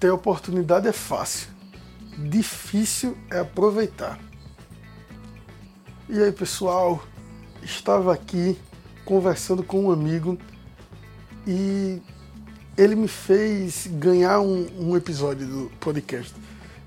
ter oportunidade é fácil, difícil é aproveitar. E aí, pessoal, estava aqui conversando com um amigo e ele me fez ganhar um, um episódio do podcast.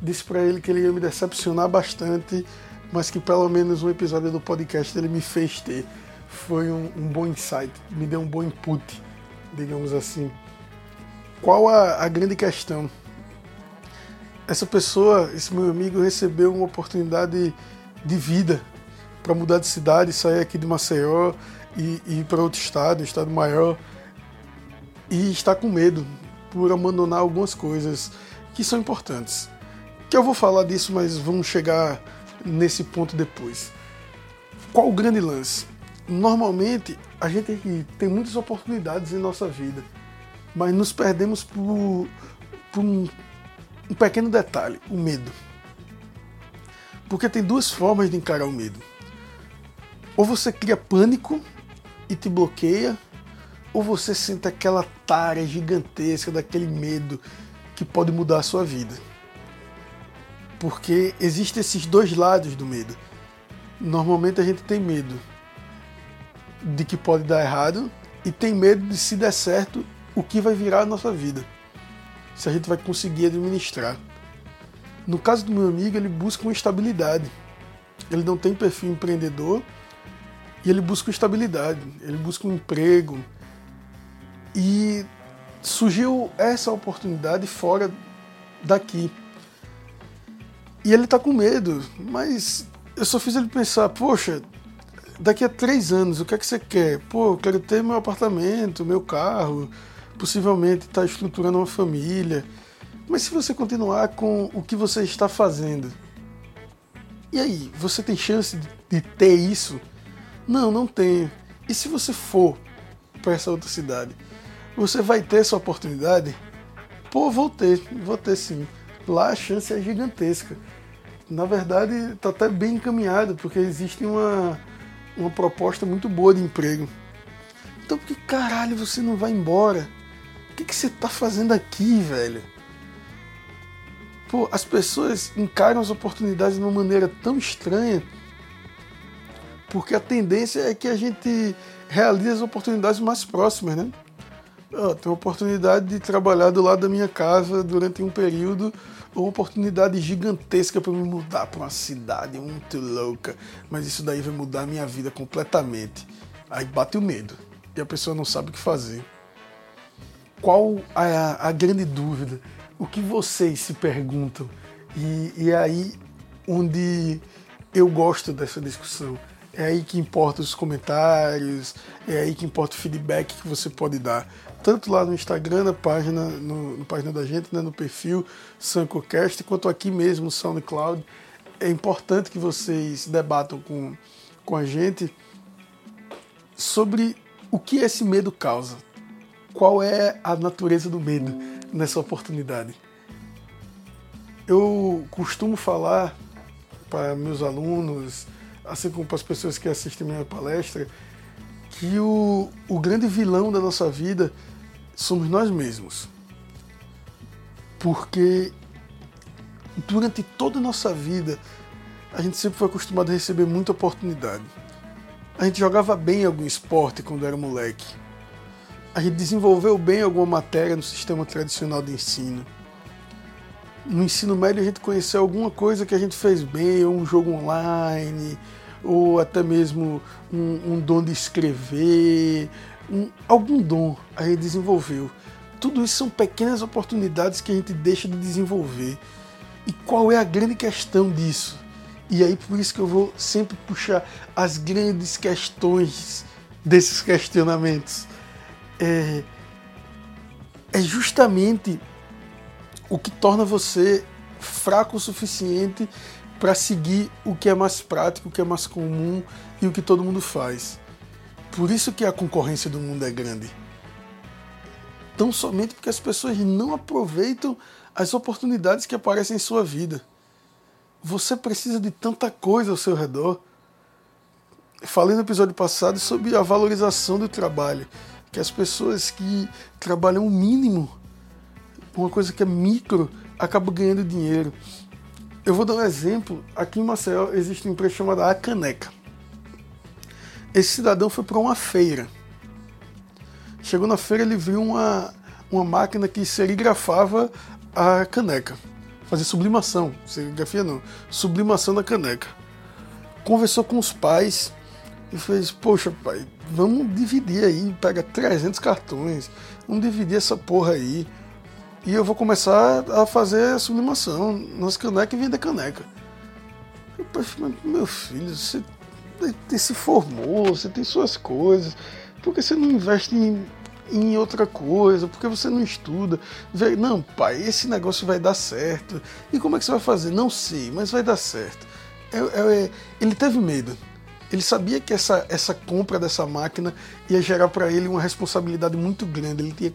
Disse para ele que ele ia me decepcionar bastante, mas que pelo menos um episódio do podcast ele me fez ter. Foi um, um bom insight, me deu um bom input, digamos assim. Qual a, a grande questão? Essa pessoa, esse meu amigo, recebeu uma oportunidade de vida para mudar de cidade, sair aqui de Maceió e, ir para outro estado, estado maior, e está com medo por abandonar algumas coisas que são importantes. Que eu vou falar disso, mas vamos chegar nesse ponto depois. Qual o grande lance? Normalmente a gente tem muitas oportunidades em nossa vida mas nos perdemos por, por um, pequeno detalhe: o medo. Porque tem duas formas de encarar o medo. Ou você cria pânico e te bloqueia, ou você sente aquela tara gigantesca daquele medo que pode mudar a sua vida. Porque existem esses dois lados do medo. Normalmente a gente tem medo de que pode dar errado e tem medo de se der certo o que vai virar a nossa vida, se a gente vai conseguir administrar. No caso do meu amigo, ele busca uma estabilidade. Ele não tem perfil empreendedor e ele busca estabilidade, ele busca um emprego. E surgiu essa oportunidade fora daqui. E ele está com medo, mas eu só fiz ele pensar, poxa, daqui a três anos, o que é que você quer? Pô, eu quero ter meu apartamento, meu carro, possivelmente está estruturando uma família. Mas se você continuar com o que você está fazendo, e aí, você tem chance de ter isso? Não, não tem. E se você for para essa outra cidade, você vai ter essa oportunidade? Pô, vou ter, vou ter sim. Lá a chance é gigantesca. Na verdade, está até bem encaminhado, porque existe uma, uma proposta muito boa de emprego. Então, por que caralho você não vai embora? Que, que você tá fazendo aqui, velho? Pô, as pessoas encaram as oportunidades de uma maneira tão estranha porque a tendência é que a gente realize as oportunidades mais próximas, né? Eu tenho a oportunidade de trabalhar do lado da minha casa durante um período, uma oportunidade gigantesca para me mudar para uma cidade muito louca, mas isso daí vai mudar a minha vida completamente. Aí bate o medo e a pessoa não sabe o que fazer qual a, a grande dúvida? O que vocês se perguntam? E, e aí onde eu gosto dessa discussão. É aí que importa os comentários, é aí que importa o feedback que você pode dar. Tanto lá no Instagram, na página, no, na página da gente, né, no perfil SancoCast, quanto aqui mesmo no SoundCloud. É importante que vocês debatam com, com a gente sobre o que esse medo causa qual é a natureza do medo nessa oportunidade. Eu costumo falar para meus alunos, assim como para as pessoas que assistem minha palestra, que o, o grande vilão da nossa vida somos nós mesmos. Porque durante toda a nossa vida, a gente sempre foi acostumado a receber muita oportunidade. A gente jogava bem algum esporte quando era moleque a gente desenvolveu bem alguma matéria no sistema tradicional de ensino. No ensino médio a gente conheceu alguma coisa que a gente fez bem, ou um jogo online, ou até mesmo um, um dom de escrever, um, algum dom a gente desenvolveu. Tudo isso são pequenas oportunidades que a gente deixa de desenvolver. E qual é a grande questão disso? E aí por isso que eu vou sempre puxar as grandes questões desses questionamentos é, é justamente o que torna você fraco o suficiente para seguir o que é mais prático, o que é mais comum e o que todo mundo faz. Por isso que a concorrência do mundo é grande. Tão somente porque as pessoas não aproveitam as oportunidades que aparecem em sua vida. Você precisa de tanta coisa ao seu redor. Falei no episódio passado sobre a valorização do trabalho que as pessoas que trabalham o mínimo uma coisa que é micro acaba ganhando dinheiro. Eu vou dar um exemplo. Aqui em Maceió existe uma empresa chamada A Caneca. Esse cidadão foi para uma feira. Chegou na feira, ele viu uma, uma máquina que serigrafava a caneca. Fazia sublimação. Serigrafia não. Sublimação da caneca. Conversou com os pais e fez: Poxa, pai, vamos dividir aí. Pega 300 cartões. Vamos dividir essa porra aí. E eu vou começar a fazer a sublimação nas canecas e vender caneca. Meu filho, você se formou, você tem suas coisas. Por que você não investe em, em outra coisa? Por que você não estuda? Não, pai, esse negócio vai dar certo. E como é que você vai fazer? Não sei, mas vai dar certo. É, é, ele teve medo. Ele sabia que essa, essa compra dessa máquina ia gerar para ele uma responsabilidade muito grande. Ele tinha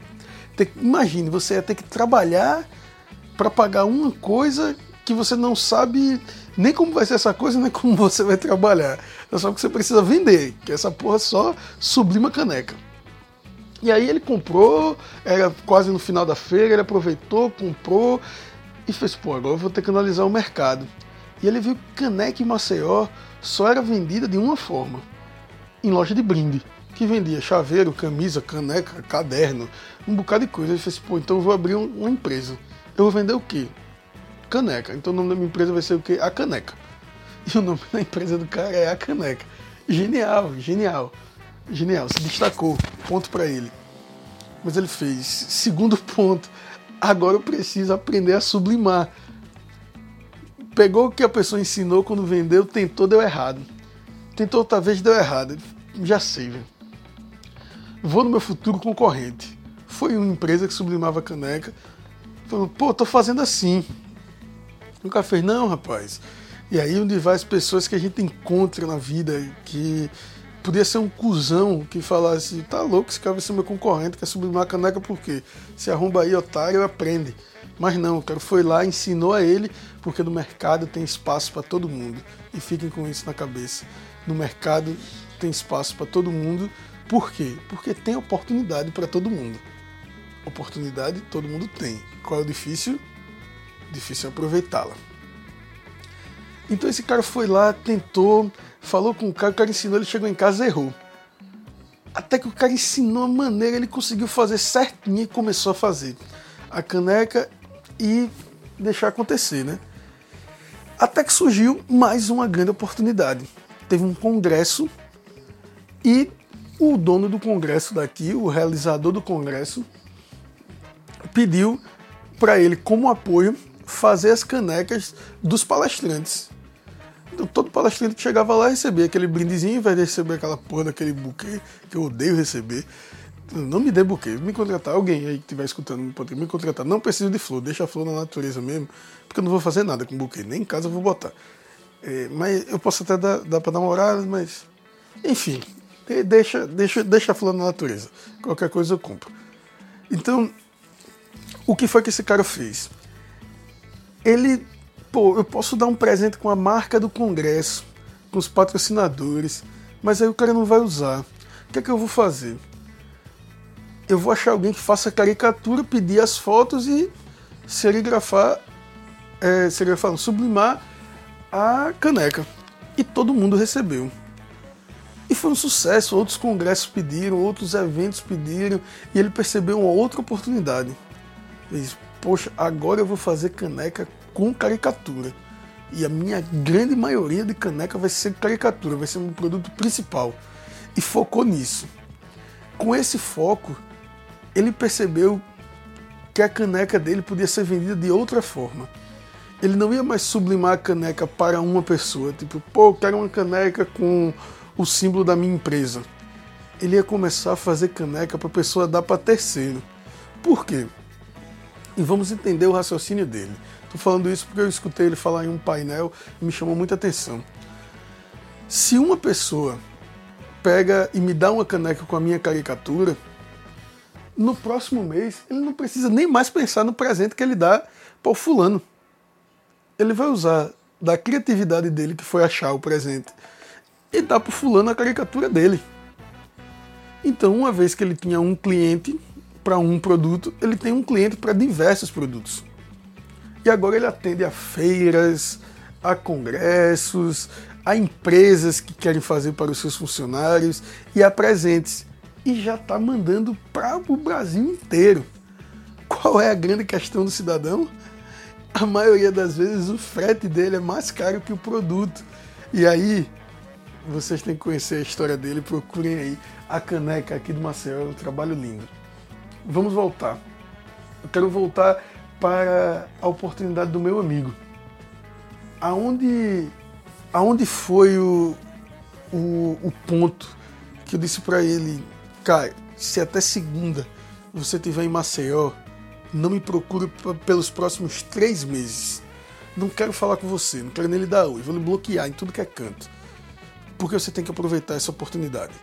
ter, imagine, você ia ter que trabalhar para pagar uma coisa que você não sabe nem como vai ser essa coisa, nem como você vai trabalhar. É só que você precisa vender, que essa porra só sublima caneca. E aí ele comprou, era quase no final da feira, ele aproveitou, comprou e fez, pô, agora eu vou ter que analisar o mercado. E ele viu que caneca em Maceió só era vendida de uma forma, em loja de brinde que vendia chaveiro, camisa, caneca, caderno, um bocado de coisa. Ele fez, pô, então eu vou abrir uma empresa. Eu vou vender o quê? Caneca. Então o nome da minha empresa vai ser o quê? A Caneca. E o nome da empresa do cara é A Caneca. Genial, genial. Genial, se destacou. Ponto para ele. Mas ele fez. Segundo ponto, agora eu preciso aprender a sublimar. Pegou o que a pessoa ensinou quando vendeu, tentou, deu errado. Tentou outra vez, deu errado. Já sei, velho vou no meu futuro concorrente. Foi uma empresa que sublimava caneca. Falou, pô, tô fazendo assim. Cara fez, não, rapaz. E aí onde vai as pessoas que a gente encontra na vida, que podia ser um cuzão que falasse, tá louco, esse cara vai ser meu concorrente, quer sublimar a caneca por quê? Se arromba aí, otário, aprende. Mas não, o cara foi lá, ensinou a ele, porque no mercado tem espaço para todo mundo. E fiquem com isso na cabeça. No mercado tem espaço para todo mundo por quê? Porque tem oportunidade para todo mundo. Oportunidade todo mundo tem. Qual é o difícil? Difícil é aproveitá-la. Então esse cara foi lá, tentou, falou com o cara, o cara ensinou, ele chegou em casa e errou. Até que o cara ensinou a maneira, ele conseguiu fazer certinho e começou a fazer a caneca e deixar acontecer, né? Até que surgiu mais uma grande oportunidade. Teve um congresso e o dono do congresso daqui, o realizador do congresso, pediu para ele, como apoio, fazer as canecas dos palestrantes. Então, todo palestrante que chegava lá recebia aquele brindezinho, vai receber aquela porra daquele buquê que eu odeio receber. Não me dê buquê, me contratar. Alguém aí que estiver escutando pode me contratar. Não preciso de flor, deixa a flor na natureza mesmo, porque eu não vou fazer nada com buquê, nem em casa eu vou botar. É, mas eu posso até dar, dar para olhada, mas. Enfim, deixa, deixa, deixa a flor na natureza. Qualquer coisa eu compro. Então, o que foi que esse cara fez? Ele, pô, eu posso dar um presente com a marca do Congresso, com os patrocinadores, mas aí o cara não vai usar. O que é que eu vou fazer? Eu vou achar alguém que faça caricatura, pedir as fotos e serigrafar, é, serigrafar, sublimar a caneca. E todo mundo recebeu. E foi um sucesso, outros congressos pediram, outros eventos pediram, e ele percebeu uma outra oportunidade. Ele disse, poxa, agora eu vou fazer caneca com caricatura. E a minha grande maioria de caneca vai ser caricatura, vai ser um produto principal. E focou nisso. Com esse foco, ele percebeu que a caneca dele podia ser vendida de outra forma. Ele não ia mais sublimar a caneca para uma pessoa, tipo, pô, eu quero uma caneca com o símbolo da minha empresa. Ele ia começar a fazer caneca para a pessoa dar para terceiro. Por quê? E vamos entender o raciocínio dele. Estou falando isso porque eu escutei ele falar em um painel e me chamou muita atenção. Se uma pessoa pega e me dá uma caneca com a minha caricatura, no próximo mês ele não precisa nem mais pensar no presente que ele dá para o fulano. Ele vai usar da criatividade dele, que foi achar o presente, e dá para fulano a caricatura dele. Então, uma vez que ele tinha um cliente para um produto, ele tem um cliente para diversos produtos. E agora ele atende a feiras, a congressos, a empresas que querem fazer para os seus funcionários e a presentes. E já está mandando para o Brasil inteiro. Qual é a grande questão do cidadão? A maioria das vezes o frete dele é mais caro que o produto. E aí, vocês têm que conhecer a história dele, procurem aí a caneca aqui do Maceió, é um trabalho lindo. Vamos voltar. Eu quero voltar para a oportunidade do meu amigo. Aonde, aonde foi o, o, o ponto que eu disse para ele, cara, se até segunda você estiver em Maceió, não me procure pelos próximos três meses. Não quero falar com você, não quero nem lhe dar hoje, vou lhe bloquear em tudo que é canto. Porque você tem que aproveitar essa oportunidade.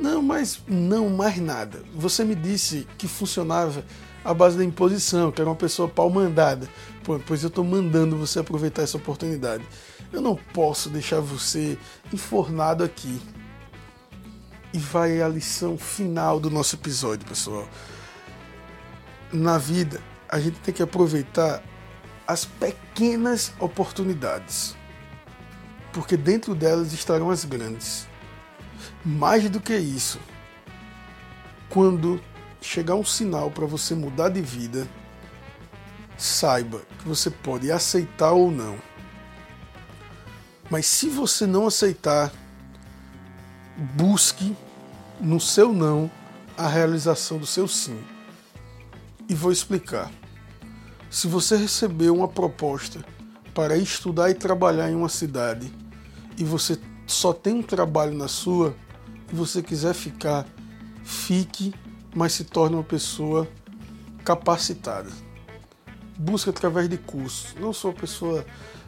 Não, mas não mais nada. Você me disse que funcionava à base da imposição, que era uma pessoa pau mandada. Pois eu estou mandando você aproveitar essa oportunidade. Eu não posso deixar você enfornado aqui. E vai a lição final do nosso episódio, pessoal. Na vida, a gente tem que aproveitar as pequenas oportunidades, porque dentro delas estarão as grandes. Mais do que isso, quando chegar um sinal para você mudar de vida, saiba que você pode aceitar ou não. Mas se você não aceitar, busque no seu não a realização do seu sim. E vou explicar. Se você recebeu uma proposta para estudar e trabalhar em uma cidade e você só tem um trabalho na sua, e você quiser ficar, fique, mas se torne uma pessoa capacitada. Busque através de cursos. Não sou a pessoa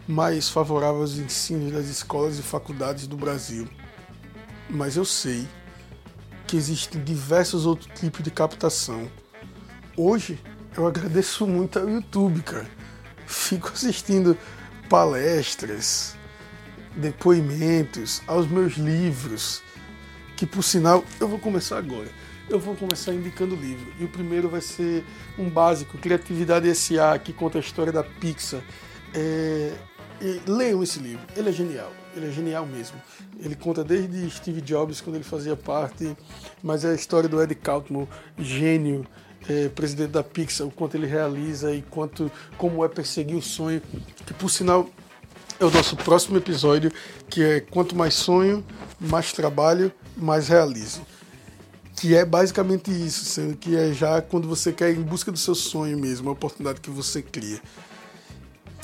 mais favorável aos ensinos das escolas e faculdades do Brasil, mas eu sei que existem diversos outros tipos de captação. Hoje eu agradeço muito ao YouTube, cara. Fico assistindo palestras, depoimentos, aos meus livros, que por sinal eu vou começar agora. Eu vou começar indicando livro. E o primeiro vai ser um básico, Criatividade S.A., que conta a história da Pixar. É... leiam esse livro, ele é genial, ele é genial mesmo. Ele conta desde Steve Jobs, quando ele fazia parte, mas é a história do Ed Catmull, gênio, é, presidente da Pixar, o quanto ele realiza e quanto como é perseguir o sonho, que por sinal é o nosso próximo episódio, que é quanto mais sonho, mais trabalho, mais realizo. Que é basicamente isso, sendo que é já quando você quer ir em busca do seu sonho mesmo, a oportunidade que você cria.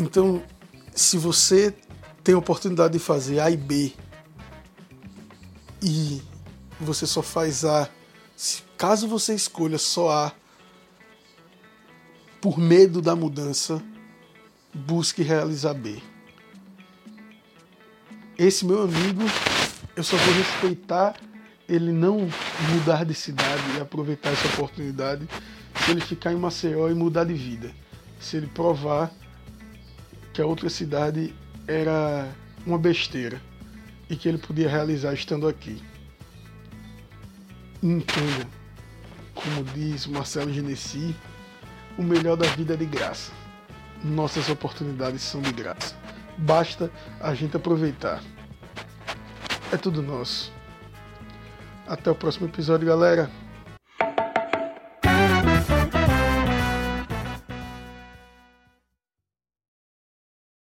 Então, se você tem a oportunidade de fazer A e B. E você só faz A, caso você escolha só A por medo da mudança, busque realizar B. Esse meu amigo, eu só vou respeitar ele não mudar de cidade e aproveitar essa oportunidade se ele ficar em Maceió e mudar de vida. Se ele provar que a outra cidade era uma besteira e que ele podia realizar estando aqui. Entenda, como diz Marcelo Genesi, o melhor da vida é de graça. Nossas oportunidades são de graça. Basta a gente aproveitar. É tudo nosso. Até o próximo episódio, galera.